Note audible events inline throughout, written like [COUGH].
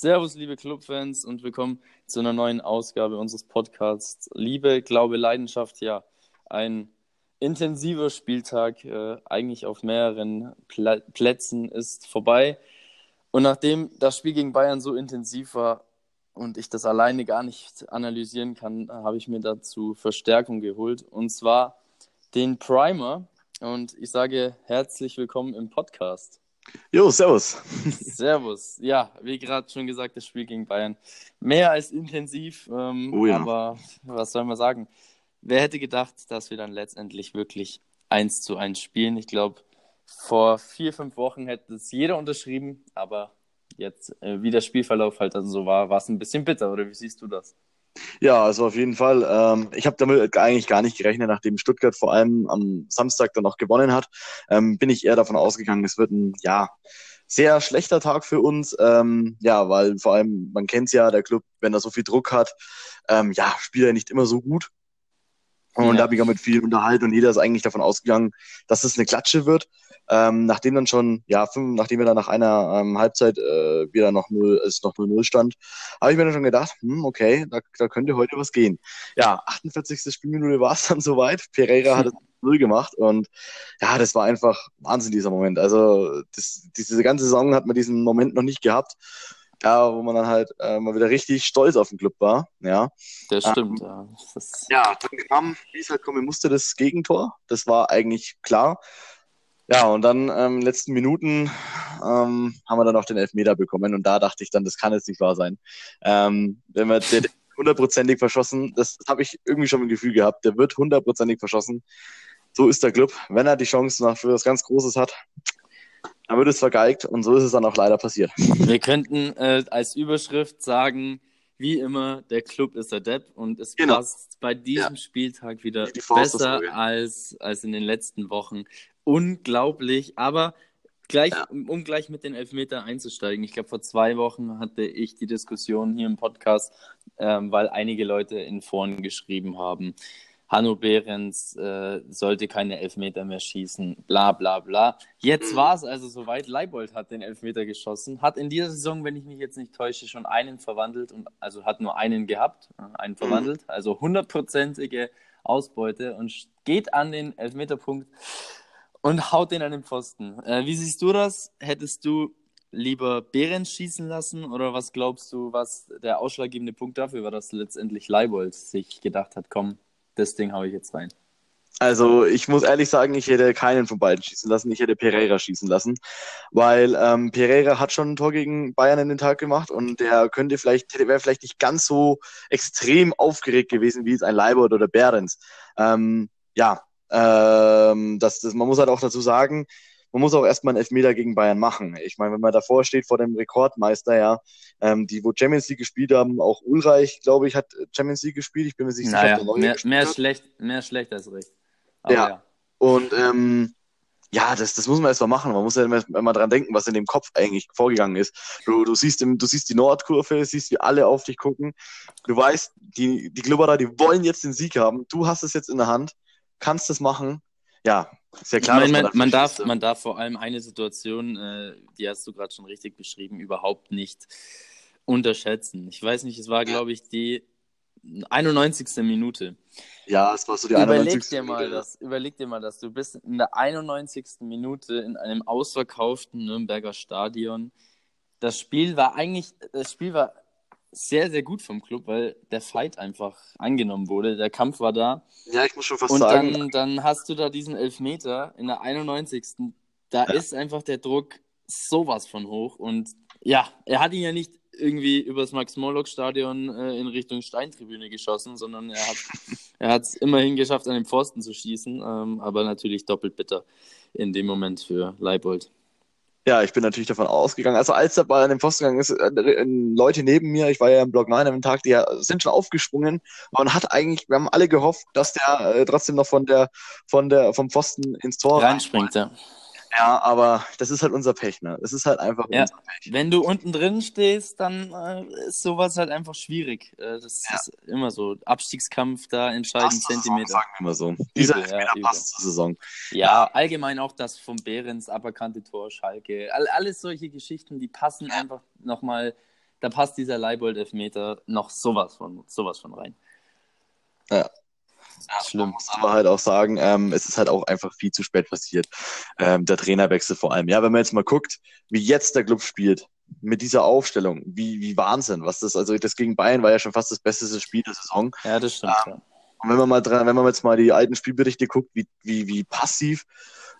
Servus, liebe Clubfans und willkommen zu einer neuen Ausgabe unseres Podcasts. Liebe, Glaube, Leidenschaft, ja, ein intensiver Spieltag, äh, eigentlich auf mehreren Pla Plätzen ist vorbei. Und nachdem das Spiel gegen Bayern so intensiv war und ich das alleine gar nicht analysieren kann, habe ich mir dazu Verstärkung geholt und zwar den Primer. Und ich sage herzlich willkommen im Podcast. Jo, servus. Servus. Ja, wie gerade schon gesagt, das Spiel gegen Bayern mehr als intensiv. Ähm, oh ja. Aber was soll man sagen? Wer hätte gedacht, dass wir dann letztendlich wirklich 1 zu 1 spielen? Ich glaube, vor vier, fünf Wochen hätte es jeder unterschrieben, aber jetzt, äh, wie der Spielverlauf halt also so war, war es ein bisschen bitter, oder wie siehst du das? Ja, also auf jeden Fall. Ähm, ich habe damit eigentlich gar nicht gerechnet, nachdem Stuttgart vor allem am Samstag dann noch gewonnen hat, ähm, bin ich eher davon ausgegangen, es wird ein ja sehr schlechter Tag für uns. Ähm, ja, weil vor allem, man kennt ja, der Club, wenn er so viel Druck hat, ähm, ja, spielt er nicht immer so gut. Und ja. da habe ich auch mit viel unterhalten und jeder ist eigentlich davon ausgegangen, dass es eine Klatsche wird. Ähm, nachdem dann schon, ja, fünf, nachdem wir dann nach einer ähm, Halbzeit äh, wieder noch null, es noch 0-0 stand, habe ich mir dann schon gedacht, hm, okay, da, da könnte heute was gehen. Ja, 48. Spielminute war es dann [LAUGHS] soweit. Pereira hat es null gemacht und ja, das war einfach Wahnsinn, dieser Moment. Also das, diese ganze Saison hat man diesen Moment noch nicht gehabt ja, wo man dann halt äh, mal wieder richtig stolz auf den Club war. Ja, das stimmt. Ähm, ja. Das ja, dann kam, wie es halt kommen musste, das Gegentor. Das war eigentlich klar. Ja, und dann ähm, in den letzten Minuten ähm, haben wir dann noch den Elfmeter bekommen und da dachte ich dann, das kann jetzt nicht wahr sein. Ähm, wenn wir der hundertprozentig verschossen, das habe ich irgendwie schon ein Gefühl gehabt, der wird hundertprozentig verschossen. So ist der Club. Wenn er die Chance noch für was ganz Großes hat, dann wird es vergeigt und so ist es dann auch leider passiert. Wir könnten äh, als Überschrift sagen, wie immer, der Club ist der Depp und es genau. passt bei diesem ja. Spieltag wieder besser als, als in den letzten Wochen unglaublich. Aber gleich, ja. um gleich mit den Elfmeter einzusteigen, ich glaube, vor zwei Wochen hatte ich die Diskussion hier im Podcast, ähm, weil einige Leute in Foren geschrieben haben, Hanno Behrens äh, sollte keine Elfmeter mehr schießen, bla bla bla. Jetzt war es also soweit, Leibold hat den Elfmeter geschossen, hat in dieser Saison, wenn ich mich jetzt nicht täusche, schon einen verwandelt und also hat nur einen gehabt, äh, einen mhm. verwandelt, also hundertprozentige Ausbeute und geht an den Elfmeterpunkt und haut den an den Pfosten. Äh, wie siehst du das? Hättest du lieber Behrens schießen lassen oder was glaubst du, was der ausschlaggebende Punkt dafür war, dass letztendlich Leibold sich gedacht hat, komm, das Ding habe ich jetzt rein? Also ich muss ehrlich sagen, ich hätte keinen von beiden schießen lassen. Ich hätte Pereira schießen lassen, weil ähm, Pereira hat schon ein Tor gegen Bayern in den Tag gemacht und der könnte vielleicht, wäre vielleicht nicht ganz so extrem aufgeregt gewesen wie es ein Leibold oder Behrens. Ähm, ja, ähm, das, das, man muss halt auch dazu sagen, man muss auch erstmal einen Elfmeter gegen Bayern machen. Ich meine, wenn man davor steht vor dem Rekordmeister, ja, ähm, die, wo Champions League gespielt haben, auch Ulreich, glaube ich, hat Champions League gespielt. Ich bin mir sicher, naja, ob mehr, mehr schlecht, mehr schlecht als recht. Ja. ja. Und ähm, ja, das, das muss man erstmal machen. Man muss ja immer, immer dran denken, was in dem Kopf eigentlich vorgegangen ist. Du, du, siehst, im, du siehst die Nordkurve, siehst, wie alle auf dich gucken. Du weißt, die, die Glubberer, die wollen jetzt den Sieg haben. Du hast es jetzt in der Hand kannst es machen. Ja, sehr klar. Ich meine, man, man darf, man darf vor allem eine Situation, äh, die hast du gerade schon richtig beschrieben, überhaupt nicht unterschätzen. Ich weiß nicht, es war, glaube ich, die 91. Minute. Ja, es war so die überleg 91. Dir mal das, überleg dir mal das. Du bist in der 91. Minute in einem ausverkauften Nürnberger Stadion. Das Spiel war eigentlich, das Spiel war sehr, sehr gut vom Club, weil der Fight einfach angenommen wurde. Der Kampf war da. Ja, ich muss schon fast und sagen. Und dann, dann hast du da diesen Elfmeter in der 91. Da ja. ist einfach der Druck sowas von hoch. Und ja, er hat ihn ja nicht irgendwie übers Max-Morlock-Stadion äh, in Richtung Steintribüne geschossen, sondern er hat [LAUGHS] er es immerhin geschafft, an den Pfosten zu schießen. Ähm, aber natürlich doppelt bitter in dem Moment für Leibold. Ja, ich bin natürlich davon ausgegangen. Also als der Ball an den Pfosten gegangen ist, äh, äh, Leute neben mir, ich war ja im Block 9 am Tag, die sind schon aufgesprungen. Man hat eigentlich, wir haben alle gehofft, dass der äh, trotzdem noch von der, von der, vom Pfosten ins Tor reinspringt. Ja. Ja, aber das ist halt unser Pech, ne? Das ist halt einfach ja. unser Pech. Wenn du unten drin stehst, dann äh, ist sowas halt einfach schwierig. Äh, das ja. ist immer so. Abstiegskampf da entscheiden Zentimeter. Sagen wir mal so. Dieser Elfmeter ja, passt zur Saison. Ja, allgemein auch das vom Behrens aberkannte Tor, Schalke. All, alles solche Geschichten, die passen einfach nochmal da passt dieser Leibold-Elfmeter noch sowas von, sowas von rein. Ja. Ja, Schlimm. Man muss aber halt auch sagen, ähm, es ist halt auch einfach viel zu spät passiert. Ähm, der Trainerwechsel vor allem. Ja, wenn man jetzt mal guckt, wie jetzt der Club spielt, mit dieser Aufstellung, wie, wie Wahnsinn, was das, also das gegen Bayern war ja schon fast das beste Spiel der Saison. Ja, das stimmt. Ähm, ja. Und wenn man mal dran, wenn man jetzt mal die alten Spielberichte guckt, wie, wie, wie passiv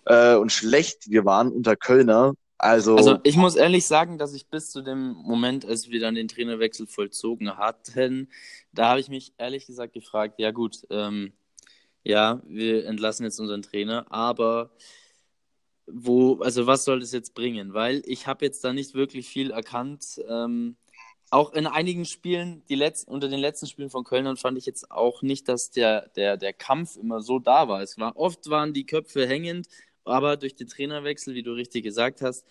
äh, und schlecht wir waren unter Kölner, also, also ich muss ehrlich sagen, dass ich bis zu dem Moment, als wir dann den Trainerwechsel vollzogen hatten, da habe ich mich ehrlich gesagt gefragt, ja gut, ähm, ja, wir entlassen jetzt unseren Trainer, aber wo, also was soll das jetzt bringen? Weil ich habe jetzt da nicht wirklich viel erkannt. Ähm, auch in einigen Spielen, die letzten, unter den letzten Spielen von Kölnern fand ich jetzt auch nicht, dass der, der, der Kampf immer so da war. Es war oft waren die Köpfe hängend aber durch den Trainerwechsel, wie du richtig gesagt hast,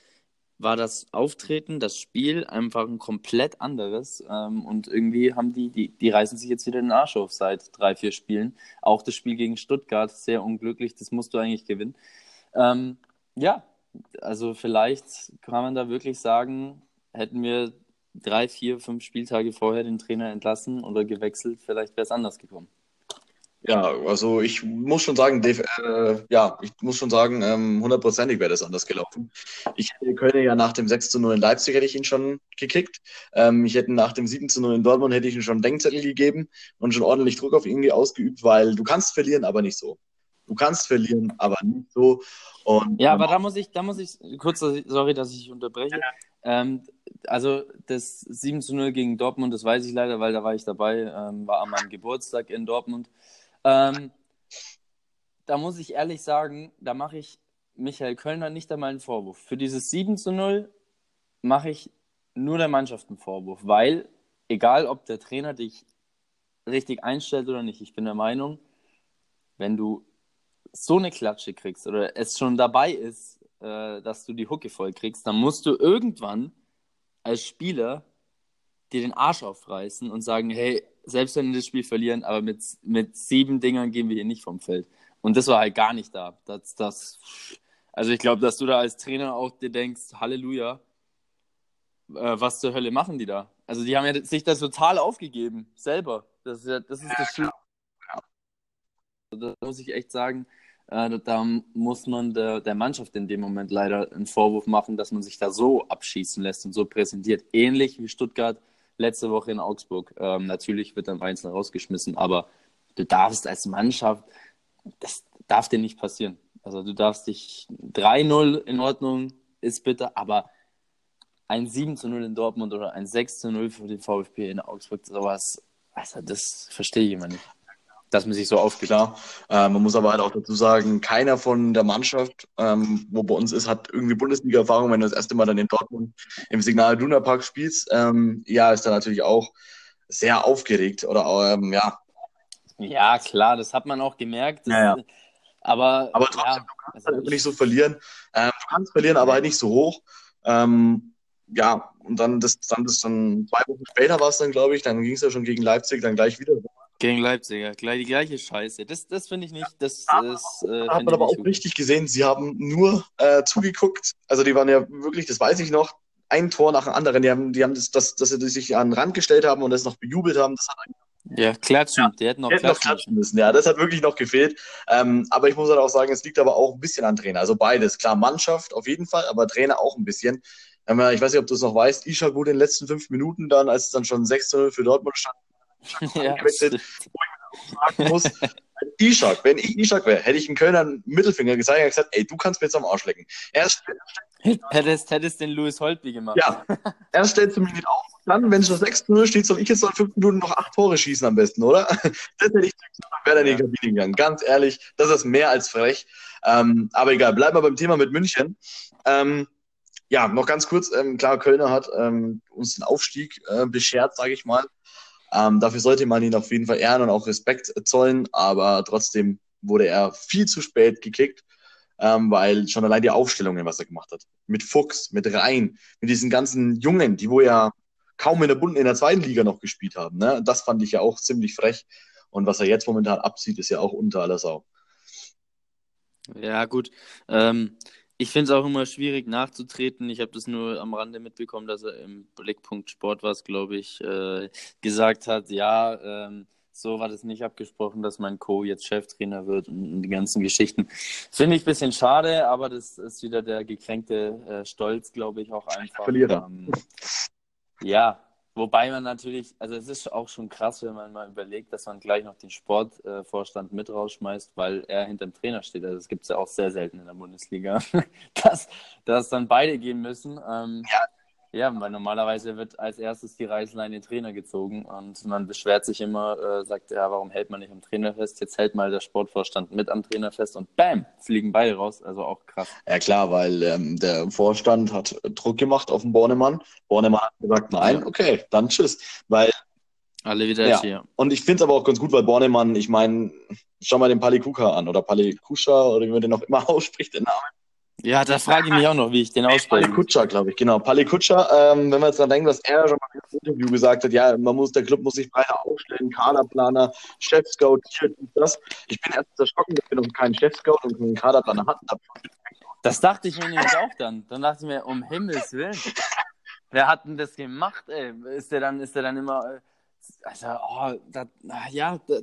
war das Auftreten, das Spiel einfach ein komplett anderes. Ähm, und irgendwie haben die, die, die reißen sich jetzt wieder den Arsch auf seit drei, vier Spielen. Auch das Spiel gegen Stuttgart, sehr unglücklich, das musst du eigentlich gewinnen. Ähm, ja, also vielleicht kann man da wirklich sagen, hätten wir drei, vier, fünf Spieltage vorher den Trainer entlassen oder gewechselt, vielleicht wäre es anders gekommen. Ja, also ich muss schon sagen, Dave, äh, ja, ich muss schon sagen, ähm, hundertprozentig wäre das anders gelaufen. Ich hätte Köln ja nach dem 6 zu 0 in Leipzig hätte ich ihn schon gekickt. Ähm, ich hätte nach dem 7 zu 0 in Dortmund hätte ich ihm schon Denkzettel gegeben und schon ordentlich Druck auf ihn ausgeübt, weil du kannst verlieren, aber nicht so. Du kannst verlieren, aber nicht so. Und, ja, ähm, aber da muss ich, da muss ich, kurz, sorry, dass ich unterbreche. Ja. Ähm, also das 7 zu 0 gegen Dortmund, das weiß ich leider, weil da war ich dabei, ähm, war an meinem Geburtstag in Dortmund. Ähm, da muss ich ehrlich sagen, da mache ich Michael Kölner nicht einmal einen Vorwurf. Für dieses 7 zu 0 mache ich nur der Mannschaft einen Vorwurf, weil egal ob der Trainer dich richtig einstellt oder nicht, ich bin der Meinung, wenn du so eine Klatsche kriegst oder es schon dabei ist, äh, dass du die Hucke voll kriegst, dann musst du irgendwann als Spieler dir den Arsch aufreißen und sagen, hey, selbst wenn wir das Spiel verlieren, aber mit, mit sieben Dingern gehen wir hier nicht vom Feld. Und das war halt gar nicht da. Das, das, also ich glaube, dass du da als Trainer auch dir denkst, Halleluja, äh, was zur Hölle machen die da? Also die haben ja sich das total aufgegeben, selber. Das ist, ja, das, ist das Schlimme. Da muss ich echt sagen, äh, da muss man der, der Mannschaft in dem Moment leider einen Vorwurf machen, dass man sich da so abschießen lässt und so präsentiert. Ähnlich wie Stuttgart letzte Woche in Augsburg. Ähm, natürlich wird dann Einzelner rausgeschmissen, aber du darfst als Mannschaft, das darf dir nicht passieren. Also du darfst dich 3-0 in Ordnung, ist bitte, aber ein 7 0 in Dortmund oder ein 6 0 für den VfB in Augsburg, sowas, also das verstehe ich immer nicht dass man sich so aufgibt. Klar. Äh, man muss aber halt auch dazu sagen, keiner von der Mannschaft, ähm, wo bei uns ist, hat irgendwie Bundesliga-Erfahrung. Wenn du das erste Mal dann in Dortmund im Signal Duna Park spielst, ähm, ja, ist dann natürlich auch sehr aufgeregt oder ähm, ja. Ja, klar, das hat man auch gemerkt. Ja, ja. Aber, aber trotzdem, ja, du kannst halt nicht so verlieren. Ähm, du kannst verlieren, aber halt nicht so hoch. Ähm, ja, und dann das, dann das dann zwei Wochen später war es dann, glaube ich, dann ging es ja schon gegen Leipzig dann gleich wieder gegen Leipzig, ja. Die gleiche Scheiße. Das, das finde ich nicht. Das ja, ist. Äh, hat man aber auch gut. richtig gesehen. Sie haben nur äh, zugeguckt. Also, die waren ja wirklich, das weiß ich noch, ein Tor nach dem anderen. Die haben, die haben das, das, dass sie sich an den Rand gestellt haben und das noch bejubelt haben. Das hat ja, klatschen. Ja, die hätten noch, hätten klatschen, noch klatschen müssen. Ja, das hat wirklich noch gefehlt. Ähm, aber ich muss halt auch sagen, es liegt aber auch ein bisschen an Trainer. Also beides. Klar, Mannschaft auf jeden Fall, aber Trainer auch ein bisschen. Ähm, ich weiß nicht, ob du es noch weißt. Isha gut in den letzten fünf Minuten dann, als es dann schon 6 0 für Dortmund stand. [LAUGHS] ja, sagen muss, Ishak, wenn ich Ishak wäre, hätte ich einen Kölner einen Mittelfinger gezeigt und gesagt, ey, du kannst mir jetzt am Arsch lecken. Erst, [LAUGHS] hättest, hättest den Louis Holtby gemacht. Ja, erst stellst du mich nicht auf, dann, wenn es schon 6 0 steht, soll ich jetzt noch in 5 Minuten noch 8 Tore schießen am besten, oder? [LAUGHS] Das hätte ich gesagt, dann wäre er in die Kabine gegangen. Ganz ehrlich, das ist mehr als frech. Ähm, aber egal, bleiben wir beim Thema mit München. Ähm, ja, noch ganz kurz, ähm, klar, Kölner hat ähm, uns den Aufstieg äh, beschert, sage ich mal. Ähm, dafür sollte man ihn auf jeden Fall ehren und auch Respekt zollen, aber trotzdem wurde er viel zu spät gekickt, ähm, weil schon allein die Aufstellungen, was er gemacht hat, mit Fuchs, mit Rhein, mit diesen ganzen Jungen, die wo ja kaum in der Bund in der zweiten Liga noch gespielt haben, ne? das fand ich ja auch ziemlich frech. Und was er jetzt momentan abzieht, ist ja auch unter aller Sau. Ja, gut. Ähm, ich finde es auch immer schwierig nachzutreten. Ich habe das nur am Rande mitbekommen, dass er im Blickpunkt Sport was, glaube ich, äh, gesagt hat, ja, ähm, so war das nicht abgesprochen, dass mein Co. jetzt Cheftrainer wird und, die ganzen Geschichten. Finde ich ein bisschen schade, aber das ist wieder der gekränkte äh, Stolz, glaube ich, auch einfach. Verlierer. Ähm, ja, Wobei man natürlich, also es ist auch schon krass, wenn man mal überlegt, dass man gleich noch den Sportvorstand mit rausschmeißt, weil er hinter dem Trainer steht. Also das gibt es ja auch sehr selten in der Bundesliga, [LAUGHS] dass, dass dann beide gehen müssen. Ähm, ja, ja, weil normalerweise wird als erstes die Reißleine Trainer gezogen und man beschwert sich immer, äh, sagt, ja, warum hält man nicht am Trainer fest? Jetzt hält mal der Sportvorstand mit am Trainer fest und bam, fliegen beide raus. Also auch krass. Ja klar, weil ähm, der Vorstand hat Druck gemacht auf den Bornemann. Bornemann hat gesagt, nein, okay, dann tschüss. Weil alle wieder ja. hier. Und ich finde es aber auch ganz gut, weil Bornemann, ich meine, schau mal den Palikuka an oder Palikuscha oder wie man den auch immer [LAUGHS] ausspricht, den Namen. Ja, da frage ich mich auch noch, wie ich den ausspreche. Palikutscha, glaube ich, genau. Palikutscha, ähm, wenn wir jetzt dran denken, was er schon mal im Interview gesagt hat, ja, man muss, der Club muss sich breiter aufstellen, Kaderplaner, Chefscout, das. Ich bin erst erschrocken, dass wir noch keinen Chefscout und keinen Kaderplaner hatten. Das dachte ich mir nämlich auch dann. Dann dachte ich mir, um Himmels Willen. Wer hat denn das gemacht, ey? Ist der dann, ist der dann immer, äh, also, oh, da, ja, da,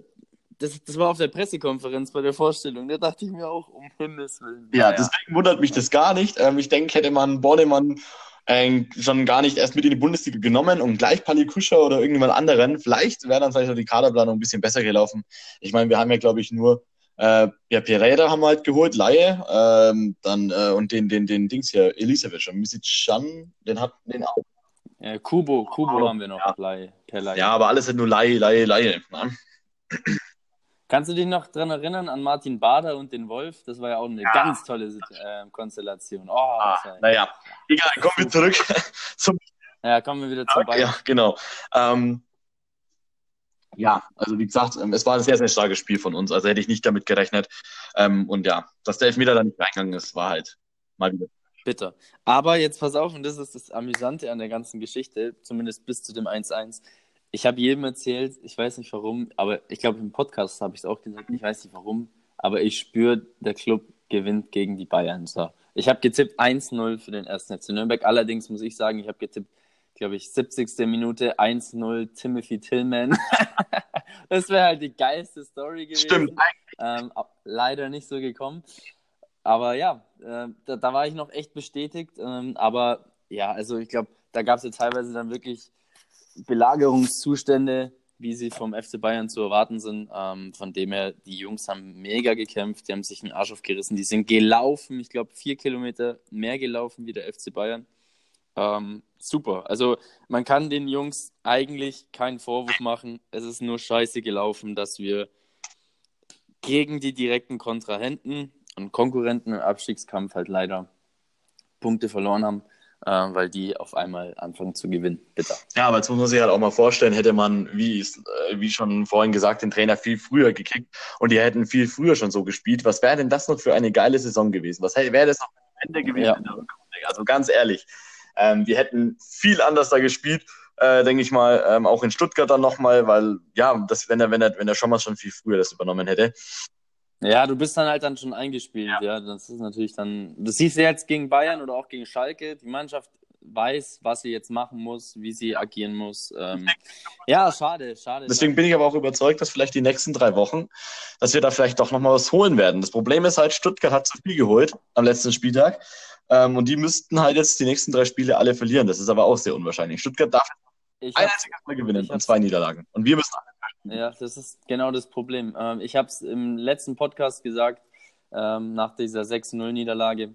das, das war auf der Pressekonferenz bei der Vorstellung. Da dachte ich mir auch, um Himmels Willen. Ja, naja. deswegen wundert mich das gar nicht. Ähm, ich denke, hätte man Bornemann äh, schon gar nicht erst mit in die Bundesliga genommen und gleich Palikuscha oder irgendjemand anderen, vielleicht wäre dann vielleicht auch die Kaderplanung ein bisschen besser gelaufen. Ich meine, wir haben ja, glaube ich, nur äh, ja, Pereira haben wir halt geholt, Laie, ähm, dann äh, und den, den, den Dings hier, Elisevic und Misicjan, den hat den auch. Ja, Kubo, Kubo haben wir noch, ja. Laie, per Laie. Ja, aber alles sind nur Laie, Laie, Laie. Ne? Kannst du dich noch daran erinnern an Martin Bader und den Wolf? Das war ja auch eine ja. ganz tolle äh, Konstellation. Oh, ah, naja, egal, kommen wir zurück [LAUGHS] zum. Ja, kommen wir wieder zum Ball. Ja, genau. Ähm, ja, also wie gesagt, ähm, es war ein sehr, sehr starkes Spiel von uns. Also hätte ich nicht damit gerechnet. Ähm, und ja, dass der Elfmeter da nicht reingegangen ist, war halt mal wieder. Bitter. Aber jetzt pass auf, und das ist das Amüsante an der ganzen Geschichte, zumindest bis zu dem 1-1 ich habe jedem erzählt, ich weiß nicht warum, aber ich glaube im Podcast habe ich es auch gesagt, ich weiß nicht warum, aber ich spüre, der Club gewinnt gegen die Bayern. So. Ich habe getippt 1-0 für den ersten FC Nürnberg. Allerdings muss ich sagen, ich habe getippt, glaube ich, 70. Minute 1-0 Timothy Tillman. [LAUGHS] das wäre halt die geilste Story gewesen. Stimmt. Ähm, leider nicht so gekommen. Aber ja, äh, da, da, war ich noch echt bestätigt. Ähm, aber ja, also ich glaube, da gab es ja teilweise dann wirklich Belagerungszustände, wie sie vom FC Bayern zu erwarten sind. Ähm, von dem her, die Jungs haben mega gekämpft, die haben sich einen Arsch aufgerissen, die sind gelaufen, ich glaube vier Kilometer mehr gelaufen wie der FC Bayern. Ähm, super. Also man kann den Jungs eigentlich keinen Vorwurf machen. Es ist nur scheiße gelaufen, dass wir gegen die direkten Kontrahenten und Konkurrenten im Abstiegskampf halt leider Punkte verloren haben weil die auf einmal anfangen zu gewinnen. Bitte. Ja, aber jetzt muss man sich halt auch mal vorstellen, hätte man, wie, äh, wie schon vorhin gesagt, den Trainer viel früher gekickt und die hätten viel früher schon so gespielt. Was wäre denn das noch für eine geile Saison gewesen? Was wäre das noch für ein Ende gewesen ja. in der Rückrunde? Also ganz ehrlich, ähm, wir hätten viel anders da gespielt. Äh, denke ich mal, ähm, auch in Stuttgart dann nochmal, weil ja, das, wenn er, wenn er, wenn der Schommers schon viel früher das übernommen hätte, ja, du bist dann halt dann schon eingespielt, ja. ja. Das ist natürlich dann. Das siehst du jetzt gegen Bayern oder auch gegen Schalke. Die Mannschaft weiß, was sie jetzt machen muss, wie sie agieren muss. Ähm, ja, schade, schade. Deswegen bin ich aber auch überzeugt, dass vielleicht die nächsten drei Wochen, dass wir da vielleicht doch nochmal was holen werden. Das Problem ist halt, Stuttgart hat zu viel geholt am letzten Spieltag. Ähm, und die müssten halt jetzt die nächsten drei Spiele alle verlieren. Das ist aber auch sehr unwahrscheinlich. Stuttgart darf ich ein einziges Mal gewinnen und zwei Niederlagen. Und wir müssen alle ja, das ist genau das Problem. Ähm, ich habe es im letzten Podcast gesagt, ähm, nach dieser 6-0-Niederlage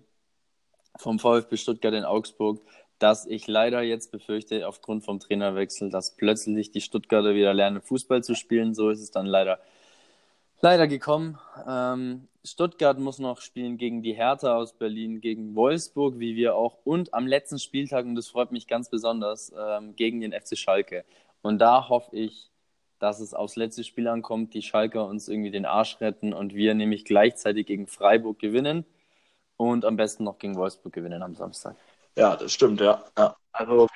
vom VfB Stuttgart in Augsburg, dass ich leider jetzt befürchte, aufgrund vom Trainerwechsel, dass plötzlich die Stuttgarter wieder lernen, Fußball zu spielen. So ist es dann leider, leider gekommen. Ähm, Stuttgart muss noch spielen gegen die Hertha aus Berlin, gegen Wolfsburg, wie wir auch, und am letzten Spieltag, und das freut mich ganz besonders, gegen den FC Schalke. Und da hoffe ich, dass es aufs letzte Spiel ankommt, die Schalker uns irgendwie den Arsch retten und wir nämlich gleichzeitig gegen Freiburg gewinnen und am besten noch gegen Wolfsburg gewinnen am Samstag. Ja, das stimmt, ja. ja. Also,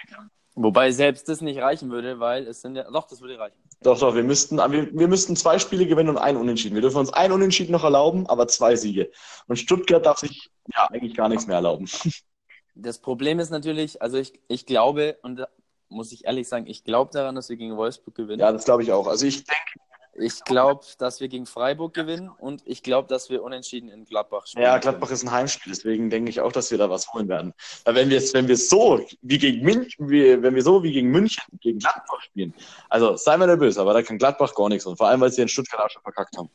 Wobei selbst das nicht reichen würde, weil es sind ja. Doch, das würde reichen. Doch, doch, wir müssten, wir, wir müssten zwei Spiele gewinnen und ein Unentschieden. Wir dürfen uns ein Unentschieden noch erlauben, aber zwei Siege. Und Stuttgart darf sich ja eigentlich gar nichts mehr erlauben. Das Problem ist natürlich, also ich, ich glaube, und muss ich ehrlich sagen, ich glaube daran, dass wir gegen Wolfsburg gewinnen. Ja, das glaube ich auch. Also ich denke, ich glaube, dass wir gegen Freiburg gewinnen und ich glaube, dass wir unentschieden in Gladbach spielen. Ja, Gladbach können. ist ein Heimspiel, deswegen denke ich auch, dass wir da was holen werden. Weil wenn wir wenn wir so wie gegen München, wenn wir so wie gegen München gegen Gladbach spielen, also sei mir nervös, aber da kann Gladbach gar nichts und vor allem, weil sie in Stuttgart auch schon verkackt haben.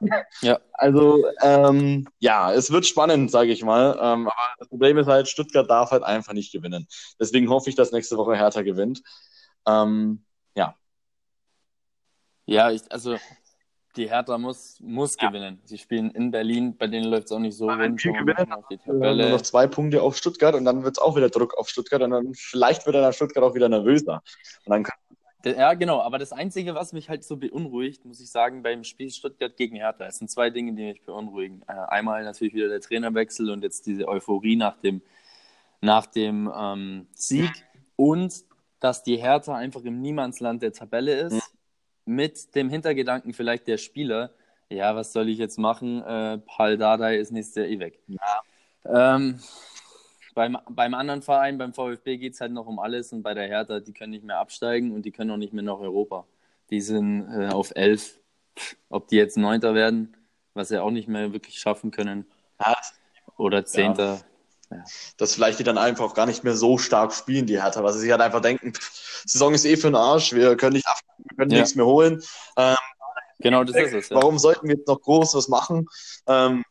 [LAUGHS] Ja. Also ähm, ja, es wird spannend, sage ich mal. Ähm, aber das Problem ist halt, Stuttgart darf halt einfach nicht gewinnen. Deswegen hoffe ich, dass nächste Woche Hertha gewinnt. Ähm, ja, ja, ich, also die Hertha muss, muss ja. gewinnen. Sie spielen in Berlin, bei denen läuft es auch nicht so rund. Sie gewinnen, auf die Tabelle. Noch zwei Punkte auf Stuttgart und dann wird es auch wieder Druck auf Stuttgart und dann vielleicht wird dann Stuttgart auch wieder nervöser. Und dann kann... Ja, genau, aber das Einzige, was mich halt so beunruhigt, muss ich sagen, beim Spiel Stuttgart gegen Hertha, es sind zwei Dinge, die mich beunruhigen. Äh, einmal natürlich wieder der Trainerwechsel und jetzt diese Euphorie nach dem, nach dem ähm, Sieg und dass die Hertha einfach im Niemandsland der Tabelle ist. Mhm mit dem Hintergedanken vielleicht der Spieler, ja, was soll ich jetzt machen? Äh, Paul Dardai ist nächstes Jahr eh weg. Ja. Ähm, beim, beim anderen Verein, beim VfB, geht es halt noch um alles und bei der Hertha, die können nicht mehr absteigen und die können auch nicht mehr nach Europa. Die sind äh, auf elf. Ob die jetzt Neunter werden, was sie auch nicht mehr wirklich schaffen können. Oder Zehnter. Ja. Ja. Dass vielleicht die dann einfach gar nicht mehr so stark spielen, die Hertha, weil sie sich halt einfach denken, Saison ist eh für den Arsch, wir können, nicht, wir können ja. nichts mehr holen. Ähm, genau, das ist es. Ja. Warum sollten wir jetzt noch groß was machen? Ähm,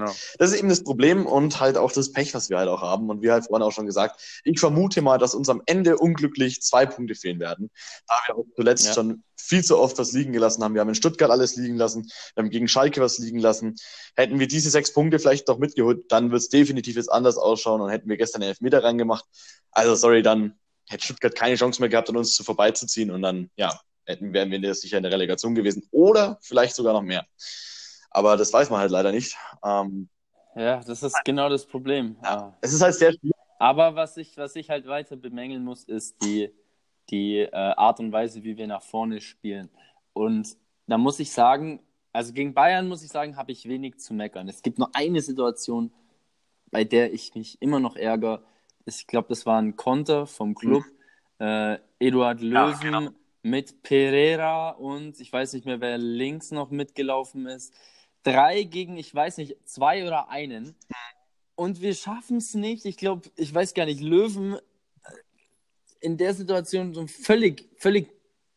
Genau. Das ist eben das Problem und halt auch das Pech, was wir halt auch haben. Und wie halt vorhin auch schon gesagt, ich vermute mal, dass uns am Ende unglücklich zwei Punkte fehlen werden. Da wir auch zuletzt ja. schon viel zu oft was liegen gelassen haben. Wir haben in Stuttgart alles liegen lassen, wir haben gegen Schalke was liegen lassen. Hätten wir diese sechs Punkte vielleicht doch mitgeholt, dann wird es definitiv jetzt anders ausschauen und hätten wir gestern den Elfmeter reingemacht. Also sorry, dann hätte Stuttgart keine Chance mehr gehabt, an uns zu vorbeizuziehen und dann, ja, hätten, wären wir sicher in der Relegation gewesen oder vielleicht sogar noch mehr. Aber das weiß man halt leider nicht. Ähm, ja, das ist genau das Problem. Ja, es ist halt sehr schwierig. Aber was ich, was ich halt weiter bemängeln muss, ist die, die äh, Art und Weise, wie wir nach vorne spielen. Und da muss ich sagen, also gegen Bayern muss ich sagen, habe ich wenig zu meckern. Es gibt nur eine Situation, bei der ich mich immer noch ärgere. Ich glaube, das war ein Konter vom Club. Mhm. Äh, Eduard Löwen ja, genau. mit Pereira und ich weiß nicht mehr, wer links noch mitgelaufen ist drei gegen, ich weiß nicht, zwei oder einen. Und wir schaffen es nicht. Ich glaube, ich weiß gar nicht, Löwen äh, in der Situation so einen völlig, völlig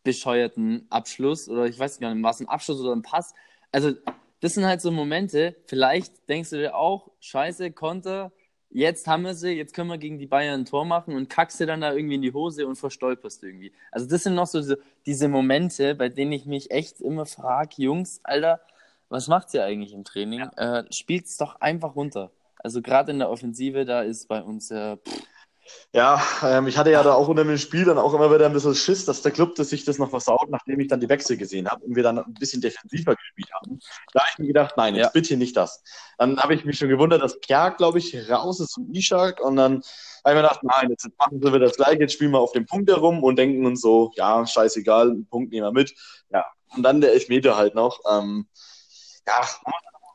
bescheuerten Abschluss oder ich weiß gar nicht, was ein Abschluss oder ein Pass. Also, das sind halt so Momente. Vielleicht denkst du dir auch, scheiße, Konter, jetzt haben wir sie, jetzt können wir gegen die Bayern ein Tor machen und kackst dir dann da irgendwie in die Hose und verstolperst irgendwie. Also, das sind noch so diese Momente, bei denen ich mich echt immer frage, Jungs, Alter, was macht ihr eigentlich im Training? Ja. Äh, Spielt es doch einfach runter. Also gerade in der Offensive, da ist bei uns ja. Pff. Ja, ähm, ich hatte ja da auch unter dem Spiel dann auch immer wieder ein bisschen Schiss, dass der Club dass sich das noch versaut, nachdem ich dann die Wechsel gesehen habe und wir dann ein bisschen defensiver gespielt haben. Da habe ich mir gedacht, nein, jetzt ja. bitte nicht das. Dann habe ich mich schon gewundert, dass Kjag, glaube ich, raus ist zum Ishak und dann habe ich mir gedacht, nein, jetzt machen wir das gleiche, jetzt spielen wir auf dem Punkt herum und denken uns so, ja, scheißegal, einen Punkt nehmen wir mit. Ja, und dann der Elfmeter halt noch. Ähm, ja.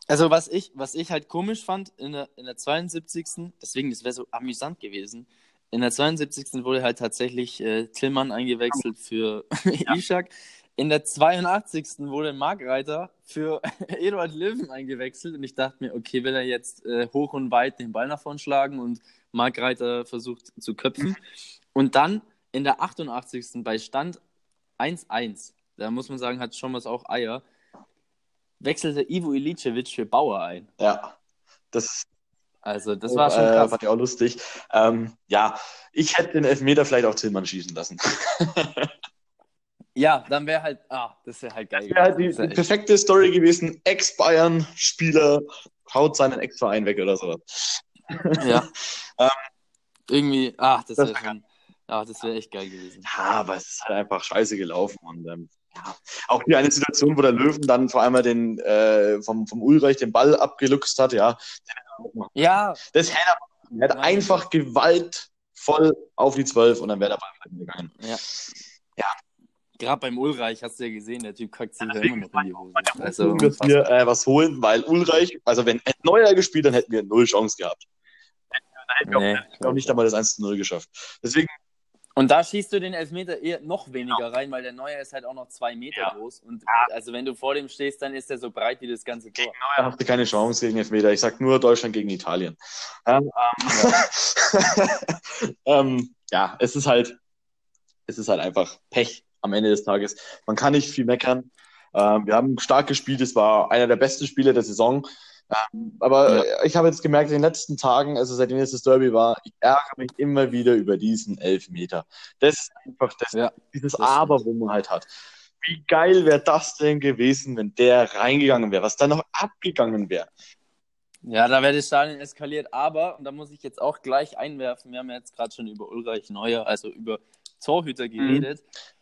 Also was ich, was ich halt komisch fand in der, in der 72. Deswegen, das wäre so amüsant gewesen. In der 72. wurde halt tatsächlich äh, Tillmann eingewechselt für [LAUGHS] ja. Ishak. In der 82. wurde Markreiter für [LAUGHS] Eduard Löwen eingewechselt und ich dachte mir, okay, will er jetzt äh, hoch und weit den Ball nach vorn schlagen und Markreiter versucht zu köpfen. Und dann in der 88. bei Stand 1-1, da muss man sagen, hat schon was auch Eier, wechselte Ivo Ilicevic für Bauer ein. Ja, das also, das war schon äh, krass. Fand ich auch lustig. Ähm, ja, ich hätte den Elfmeter vielleicht auch Tillmann schießen lassen. [LAUGHS] ja, dann wäre halt, ah, das wäre halt geil. Das wäre halt die, wär perfekte echt... Story gewesen. Ex-Bayern-Spieler haut seinen Ex-Verein weg oder sowas. Ja. [LAUGHS] ähm, Irgendwie, ah, das wäre schon, ah, das wäre echt geil gewesen. Ja, aber es ist halt einfach scheiße gelaufen und ähm, ja, auch hier eine Situation, wo der Löwen dann vor allem den äh, vom, vom Ulreich den Ball abgeluchst hat, ja. Ja. Das hätte er, er hat einfach Gott. Gewalt voll auf die 12 und dann wäre der Ball gegangen. Ja. ja. Gerade beim Ulreich hast du ja gesehen, der Typ kackt sich ja immer noch in die Hose. Also, dass wir äh, was holen, weil Ulreich, also wenn Neuer gespielt, dann hätten wir null Chance gehabt. Dann hätten wir nee, auch, auch nicht einmal das 1 zu 0 geschafft. Deswegen und da schießt du den Elfmeter eher noch weniger genau. rein, weil der Neuer ist halt auch noch zwei Meter ja. groß. Und ja. also wenn du vor dem stehst, dann ist er so breit wie das ganze Tor. Gegen Neuer hast du keine Chance gegen Elfmeter. Ich sag nur Deutschland gegen Italien. Ähm, ähm, [LAUGHS] ähm, ja, es ist halt, es ist halt einfach Pech am Ende des Tages. Man kann nicht viel meckern. Ähm, wir haben stark gespielt. Es war einer der besten Spiele der Saison. Ähm, aber ja. ich habe jetzt gemerkt, in den letzten Tagen, also seitdem es das Derby war, ich ärgere mich immer wieder über diesen Elfmeter. Das ist einfach das, ja, dieses das Aber, wo man halt hat. Wie geil wäre das denn gewesen, wenn der reingegangen wäre, was dann noch abgegangen wäre. Ja, da wäre das Stadion eskaliert, aber, und da muss ich jetzt auch gleich einwerfen, wir haben ja jetzt gerade schon über Ulreich Neuer, also über Torhüter mhm. geredet. Mhm.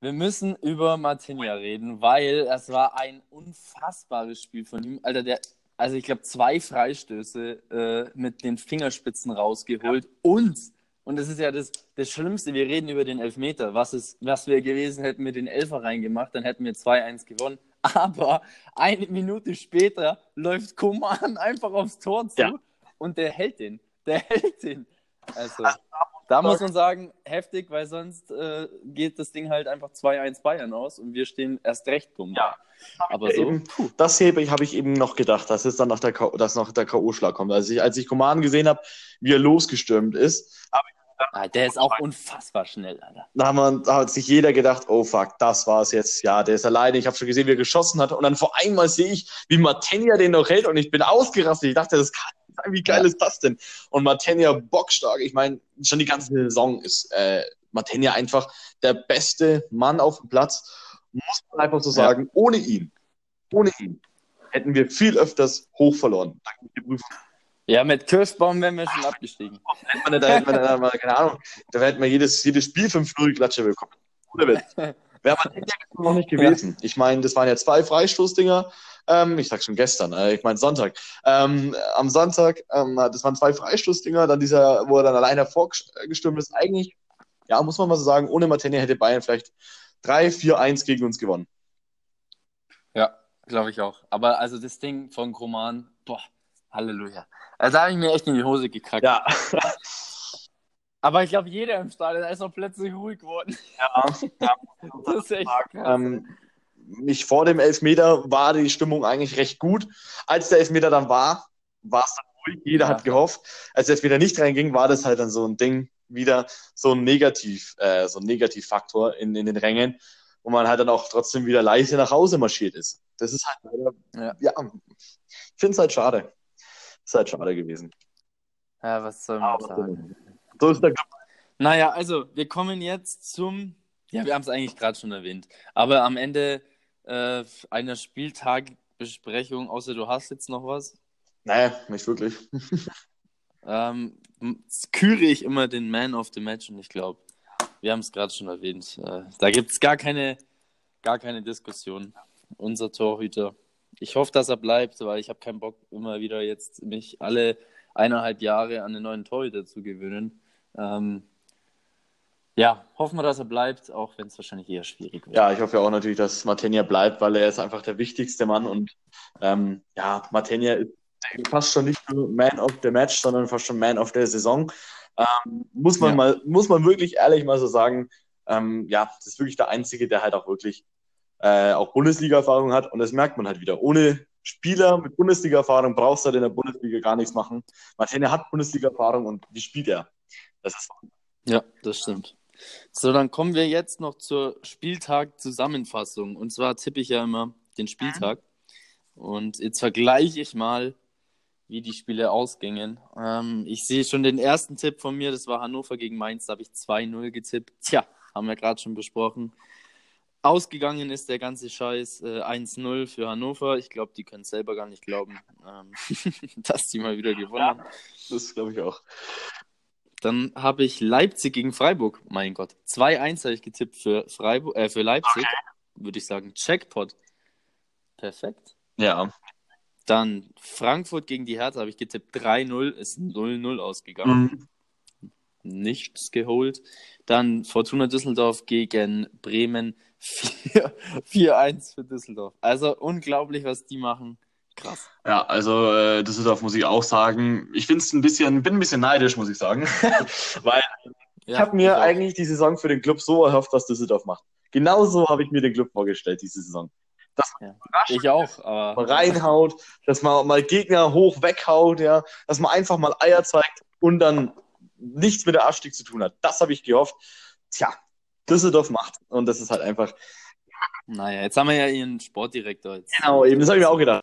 Wir müssen über Martinia reden, weil es war ein unfassbares Spiel von ihm. Alter, der also ich glaube, zwei Freistöße äh, mit den Fingerspitzen rausgeholt ja. und, und das ist ja das, das Schlimmste, wir reden über den Elfmeter. Was, ist, was wir gewesen hätten mit den Elfer reingemacht, dann hätten wir 2-1 gewonnen. [LAUGHS] Aber eine Minute später läuft Koman [LAUGHS] einfach aufs Tor zu ja. und der hält den. Der hält den. Also, da muss man sagen, heftig, weil sonst äh, geht das Ding halt einfach 2-1 Bayern aus und wir stehen erst recht dumm. Ja. Aber so, eben, das habe ich eben noch gedacht, dass es dann nach der dass noch der K.O.-Schlag kommt. Also ich, als ich Command gesehen habe, wie er losgestürmt ist, habe ich ah, der ist auch unfassbar schnell, Alter. Da, man, da hat sich jeder gedacht, oh fuck, das war es jetzt. Ja, der ist alleine. Ich habe schon gesehen, wie er geschossen hat. Und dann vor einmal sehe ich, wie Martenia den noch hält und ich bin ausgerastet. Ich dachte, das kann [LAUGHS] wie geil ja. ist das denn? Und Martenia bockstark. Ich meine, schon die ganze Saison ist äh, Martenia einfach der beste Mann auf dem Platz. Muss man einfach so sagen. Ja. Ohne ihn, ohne ihn hätten wir viel öfters hoch verloren. Ja, mit Kirschbaum wären wir schon abgestiegen. Da hätten wir, da keine Ahnung, da hätten wir jedes, jedes Spiel 5-0 Klatsche bekommen. Wäre man noch nicht gewesen. Ich meine, das waren ja zwei Freistoßdinger. Ähm, ich sag schon gestern, äh, ich meine Sonntag. Ähm, am Sonntag, ähm, das waren zwei Freistoßdinger, dann dieser, wo er dann alleine vorgestürmt ist. Eigentlich, ja, muss man mal so sagen, ohne Martini hätte Bayern vielleicht 3-4-1 gegen uns gewonnen. Ja, glaube ich auch. Aber also das Ding von Kroman, boah, Halleluja. Also da habe ich mir echt in die Hose gekackt. Ja. [LAUGHS] Aber ich glaube, jeder im Stadion ist auch plötzlich ruhig geworden. Ja, ja. [LAUGHS] das ist echt krass. Ähm, nicht vor dem Elfmeter war die Stimmung eigentlich recht gut. Als der Elfmeter dann war, war es dann ruhig. Jeder ja. hat gehofft. Als der Elfmeter nicht reinging, war das halt dann so ein Ding, wieder so ein Negativ, äh, so ein Negativfaktor in, in den Rängen, wo man halt dann auch trotzdem wieder leise nach Hause marschiert ist. Das ist halt leider, ja, ja ich finde es halt schade. Ist halt schade gewesen. Ja, was soll man Aber sagen? So ist der Club. Naja, also wir kommen jetzt zum, ja, wir haben es eigentlich gerade schon erwähnt, aber am Ende äh, einer Spieltagbesprechung, außer du hast jetzt noch was? Naja, nicht wirklich. [LAUGHS] ähm, küre ich immer den Man of the Match und ich glaube, wir haben es gerade schon erwähnt. Äh, da gibt es gar keine, gar keine Diskussion. Unser Torhüter. Ich hoffe, dass er bleibt, weil ich habe keinen Bock, immer wieder jetzt mich alle eineinhalb Jahre an den neuen Torhüter zu gewöhnen. Ähm, ja, hoffen wir, dass er bleibt, auch wenn es wahrscheinlich eher schwierig wird. Ja, ich hoffe ja auch natürlich, dass Martenia bleibt, weil er ist einfach der wichtigste Mann und ähm, ja, Martenia ist fast schon nicht nur Man of the Match, sondern fast schon Man of the Saison. Ähm, muss man ja. mal, muss man wirklich ehrlich mal so sagen, ähm, ja, das ist wirklich der Einzige, der halt auch wirklich äh, auch Bundesliga-Erfahrung hat und das merkt man halt wieder. Ohne Spieler mit Bundesliga-Erfahrung brauchst du halt in der Bundesliga gar nichts machen. Martenia hat Bundesliga-Erfahrung und die spielt er. Das ist ja, das stimmt. So, dann kommen wir jetzt noch zur Spieltag-Zusammenfassung. Und zwar tippe ich ja immer den Spieltag. Und jetzt vergleiche ich mal, wie die Spiele ausgingen. Ähm, ich sehe schon den ersten Tipp von mir, das war Hannover gegen Mainz, da habe ich 2-0 getippt. Tja, haben wir gerade schon besprochen. Ausgegangen ist der ganze Scheiß äh, 1-0 für Hannover. Ich glaube, die können es selber gar nicht glauben, ähm, [LAUGHS] dass die mal wieder gewonnen haben. Ja, das glaube ich auch. Dann habe ich Leipzig gegen Freiburg. Mein Gott. 2-1 habe ich getippt für, Freiburg, äh, für Leipzig. Okay. Würde ich sagen. Checkpot. Perfekt. Ja. Dann Frankfurt gegen die Hertha habe ich getippt 3-0. Ist 0-0 ausgegangen. Mhm. nichts geholt. Dann Fortuna Düsseldorf gegen Bremen [LAUGHS] 4-1 für Düsseldorf. Also unglaublich, was die machen. Krass. Ja, also äh, Düsseldorf muss ich auch sagen. Ich finde es ein bisschen, bin ein bisschen neidisch, muss ich sagen. [LAUGHS] Weil ja, ich habe mir eigentlich die Saison für den Club so erhofft, was Düsseldorf macht. Genauso habe ich mir den Club vorgestellt, diese Saison. Dass man ja, ich auch, aber... reinhaut, dass man mal Gegner hoch weghaut, ja, dass man einfach mal Eier zeigt und dann nichts mit der Abstieg zu tun hat. Das habe ich gehofft. Tja, Düsseldorf macht. Und das ist halt einfach. Naja, jetzt haben wir ja ihren Sportdirektor. Jetzt. Genau, eben, das habe ich mir auch gedacht.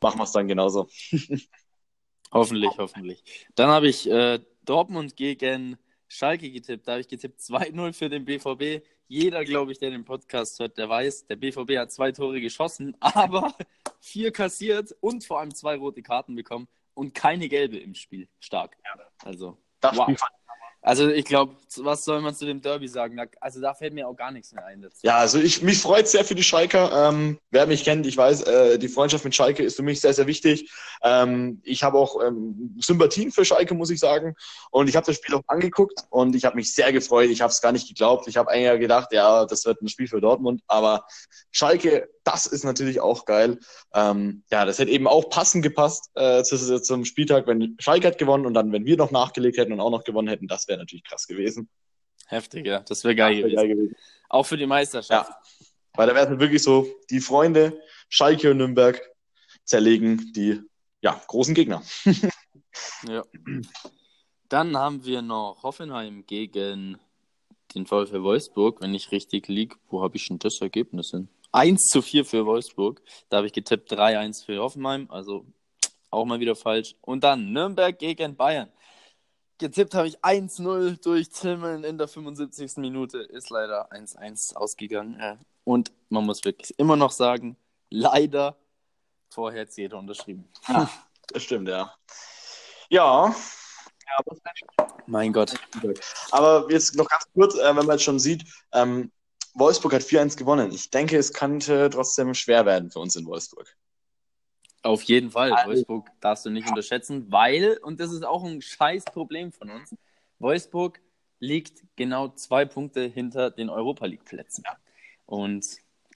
Machen wir es dann genauso. [LAUGHS] hoffentlich, hoffentlich. Dann habe ich äh, Dortmund gegen Schalke getippt. Da habe ich getippt 2-0 für den BVB. Jeder, glaube ich, der den Podcast hört, der weiß, der BVB hat zwei Tore geschossen, [LAUGHS] aber vier kassiert und vor allem zwei rote Karten bekommen und keine gelbe im Spiel. Stark. Also, das wow. Spiel fand also ich glaube, was soll man zu dem Derby sagen? Also da fällt mir auch gar nichts mehr ein. Dazu. Ja, also ich mich freut sehr für die Schalker. Ähm, wer mich kennt, ich weiß, äh, die Freundschaft mit Schalke ist für mich sehr, sehr wichtig. Ähm, ich habe auch ähm, Sympathien für Schalke, muss ich sagen. Und ich habe das Spiel auch angeguckt und ich habe mich sehr gefreut. Ich habe es gar nicht geglaubt. Ich habe eigentlich gedacht, ja, das wird ein Spiel für Dortmund. Aber Schalke, das ist natürlich auch geil. Ähm, ja, das hätte eben auch passend gepasst äh, zu, zum Spieltag, wenn Schalke hat gewonnen und dann, wenn wir noch nachgelegt hätten und auch noch gewonnen hätten, das wäre natürlich krass gewesen. Heftig, ja. Das wäre geil, wär geil, gewesen. Auch für die Meisterschaft. Ja. Weil da wäre es wirklich so, die Freunde Schalke und Nürnberg zerlegen die ja, großen Gegner. [LAUGHS] ja. Dann haben wir noch Hoffenheim gegen den VfL Wolfsburg, wenn ich richtig liege. Wo habe ich denn das Ergebnis hin? 1 zu 4 für Wolfsburg. Da habe ich getippt 3-1 für Hoffenheim, also auch mal wieder falsch. Und dann Nürnberg gegen Bayern. Getippt habe ich 1-0 durch Tillman in der 75. Minute. Ist leider 1-1 ausgegangen. Und man muss wirklich immer noch sagen, leider vorher jetzt jeder unterschrieben. Ja, das stimmt, ja. Ja. ja mein Gott. Aber jetzt noch ganz kurz, äh, wenn man jetzt schon sieht, ähm, Wolfsburg hat 4-1 gewonnen. Ich denke, es könnte trotzdem schwer werden für uns in Wolfsburg. Auf jeden Fall. Also, Wolfsburg darfst du nicht unterschätzen, weil, und das ist auch ein scheiß Problem von uns, Wolfsburg liegt genau zwei Punkte hinter den Europa League-Plätzen. Ja. Und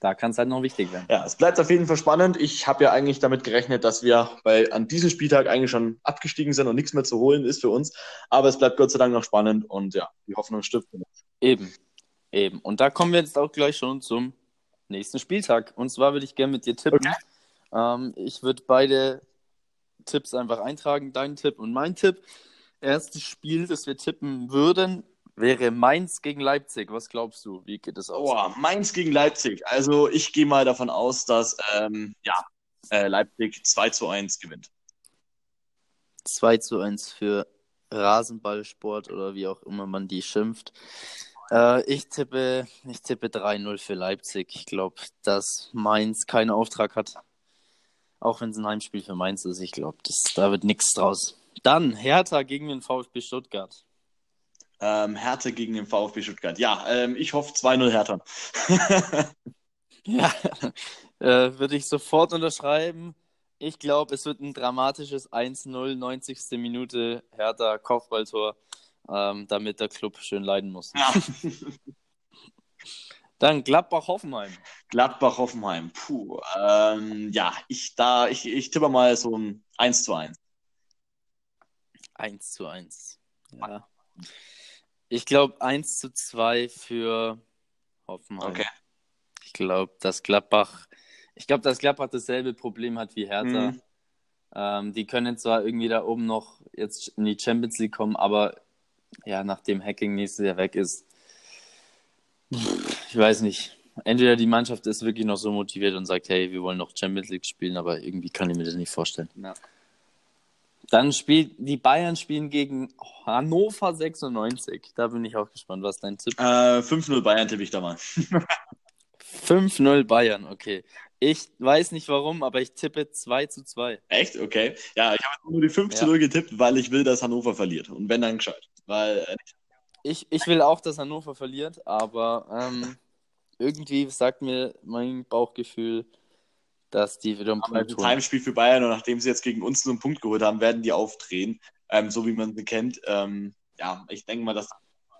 da kann es halt noch wichtig werden. Ja, es bleibt auf jeden Fall spannend. Ich habe ja eigentlich damit gerechnet, dass wir bei, an diesem Spieltag eigentlich schon abgestiegen sind und nichts mehr zu holen ist für uns. Aber es bleibt Gott sei Dank noch spannend und ja, die Hoffnung stirbt. Eben. Eben. Und da kommen wir jetzt auch gleich schon zum nächsten Spieltag. Und zwar würde ich gerne mit dir tippen. Okay. Ähm, ich würde beide Tipps einfach eintragen, dein Tipp und mein Tipp. Erstes Spiel, das wir tippen würden, wäre Mainz gegen Leipzig. Was glaubst du? Wie geht es aus? Oh, Mainz gegen Leipzig. Also ich gehe mal davon aus, dass ähm, ja, äh, Leipzig 2 zu 1 gewinnt. 2 zu 1 für Rasenballsport oder wie auch immer man die schimpft. Äh, ich tippe, ich tippe 3-0 für Leipzig. Ich glaube, dass Mainz keinen Auftrag hat. Auch wenn es ein Heimspiel für Mainz ist. Ich glaube, da wird nichts draus. Dann Hertha gegen den VfB Stuttgart. Ähm, Hertha gegen den VfB Stuttgart. Ja, ähm, ich hoffe 2-0 Hertha. [LAUGHS] ja, äh, würde ich sofort unterschreiben. Ich glaube, es wird ein dramatisches 1-0, 90. Minute Hertha Kopfballtor ähm, damit der Club schön leiden muss. Ja. [LAUGHS] Dann Gladbach-Hoffenheim. Gladbach-Hoffenheim. Puh. Ähm, ja, ich, da, ich, ich tippe mal so ein 1 zu 1. 1 zu 1. Ja. Ich glaube 1 zu 2 für Hoffenheim. Okay. Ich glaube, dass Gladbach, ich glaube, dass Gladbach dasselbe Problem hat wie Hertha. Mhm. Ähm, die können zwar irgendwie da oben noch jetzt in die Champions League kommen, aber ja, nachdem Hacking nächstes Jahr weg ist, ich weiß nicht. Entweder die Mannschaft ist wirklich noch so motiviert und sagt, hey, wir wollen noch Champions League spielen, aber irgendwie kann ich mir das nicht vorstellen. Ja. Dann spielt die Bayern spielen gegen Hannover 96. Da bin ich auch gespannt, was dein Tipp ist. Äh, 5-0 Bayern tippe ich da mal. [LAUGHS] 5-0 Bayern, okay. Ich weiß nicht warum, aber ich tippe 2 zu 2. Echt? Okay. Ja, ich habe nur die 5 ja. zu 0 getippt, weil ich will, dass Hannover verliert. Und wenn dann gescheit. Weil, äh, ich, ich will auch, dass Hannover verliert, aber ähm, irgendwie sagt mir mein Bauchgefühl, dass die wieder einen Punkt holen. Heimspiel für Bayern und nachdem sie jetzt gegen uns einen Punkt geholt haben, werden die aufdrehen. ähm, so wie man sie kennt. Ähm, ja, ich denke mal, dass.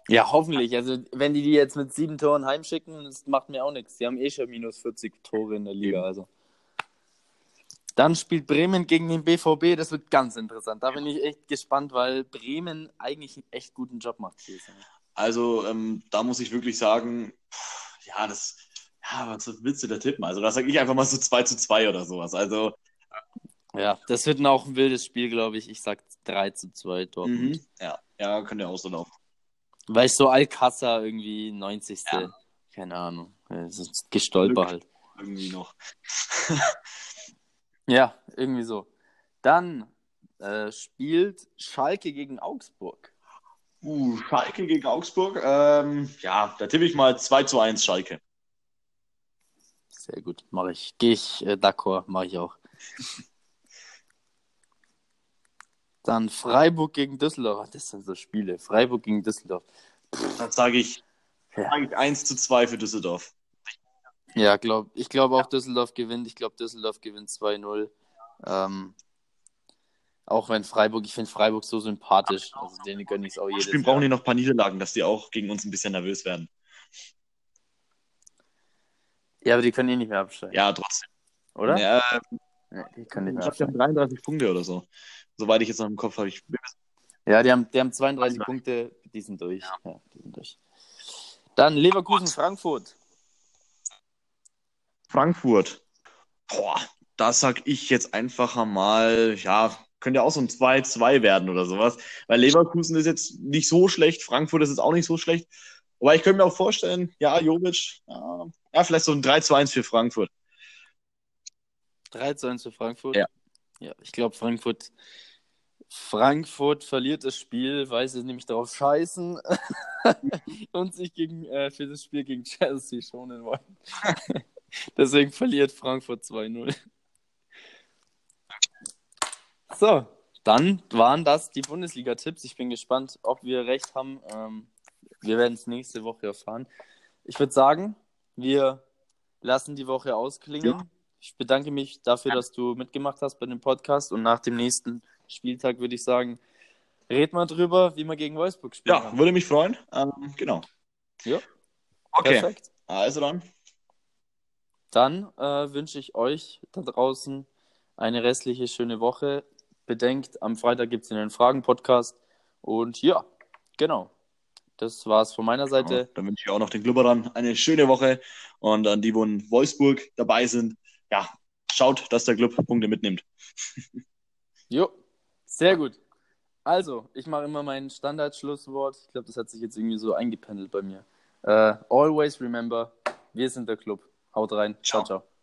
Ja, hoffentlich. Also, wenn die die jetzt mit sieben Toren heimschicken, das macht mir auch nichts. Die haben eh schon minus 40 Tore in der Liga. Also. Dann spielt Bremen gegen den BVB. Das wird ganz interessant. Da bin ich echt gespannt, weil Bremen eigentlich einen echt guten Job macht. Also, ähm, da muss ich wirklich sagen, ja, das. Ja, was willst du da tippen? Also, da sage ich einfach mal so 2 zu 2 oder sowas. Also, ja, das wird auch ein wildes Spiel, glaube ich. Ich sag 3 zu 2 Dortmund. Mhm. Ja, ja, könnte auch so laufen. Weil ich so Alcázar irgendwie 90. Ja. Keine Ahnung. Gestolper halt. Irgendwie noch. [LAUGHS] ja, irgendwie so. Dann äh, spielt Schalke gegen Augsburg. Uh, Schalke gegen Augsburg. Ähm, ja, da tippe ich mal 2 zu 1 Schalke. Sehr gut, mache ich. Gehe ich äh, d'accord, mache ich auch. [LAUGHS] Dann Freiburg gegen Düsseldorf. Das sind so Spiele. Freiburg gegen Düsseldorf. Dann sage ich, ja. sag ich 1 zu 2 für Düsseldorf. Ja, glaub, ich glaube auch Düsseldorf gewinnt. Ich glaube, Düsseldorf gewinnt 2-0. Ähm, auch wenn Freiburg, ich finde Freiburg so sympathisch. Also denen gönne ich es auch jedes Spielen brauchen die noch ein paar Niederlagen, dass die auch gegen uns ein bisschen nervös werden. Ja, aber die können eh nicht mehr absteigen. Ja, trotzdem. Oder? Ja, ja die können nicht mehr ich glaube, die haben 33 Punkte oder so. Soweit ich jetzt noch im Kopf habe. Ich... Ja, die haben, die haben 32 Punkte, die sind durch. Ja. ja die sind durch. Dann Leverkusen, Frankfurt. Frankfurt. Boah, da sag ich jetzt einfach mal, ja, könnte auch so ein 2-2 werden oder sowas. Weil Leverkusen ist jetzt nicht so schlecht, Frankfurt ist jetzt auch nicht so schlecht. Aber ich könnte mir auch vorstellen, ja, Jovic, ja, ja vielleicht so ein 3-1 für Frankfurt. 3-1 für Frankfurt? Ja. Ja, ich glaube, Frankfurt, Frankfurt verliert das Spiel, weil sie nämlich darauf scheißen [LAUGHS] und sich gegen, äh, für das Spiel gegen Chelsea schonen wollen. [LAUGHS] Deswegen verliert Frankfurt 2-0. So, dann waren das die Bundesliga-Tipps. Ich bin gespannt, ob wir recht haben. Ähm, wir werden es nächste Woche erfahren. Ich würde sagen, wir lassen die Woche ausklingen. Ja. Ich bedanke mich dafür, dass du mitgemacht hast bei dem Podcast und nach dem nächsten Spieltag würde ich sagen, red mal drüber, wie man gegen Wolfsburg spielt. Ja, kann. würde mich freuen. Ähm, genau. Ja. Okay. Perfekt. Also dann. Dann äh, wünsche ich euch da draußen eine restliche schöne Woche. Bedenkt, am Freitag gibt es einen Fragen-Podcast. Und ja, genau. Das war's von meiner Seite. Ja, dann wünsche ich auch noch den Glubberern eine schöne Woche. Und an die, wo in Wolfsburg dabei sind, ja, schaut, dass der Club Punkte mitnimmt. jo, sehr gut. Also, ich mache immer mein Standardschlusswort. Ich glaube, das hat sich jetzt irgendwie so eingependelt bei mir. Uh, always remember, wir sind der Club. Haut rein. ciao. ciao. ciao.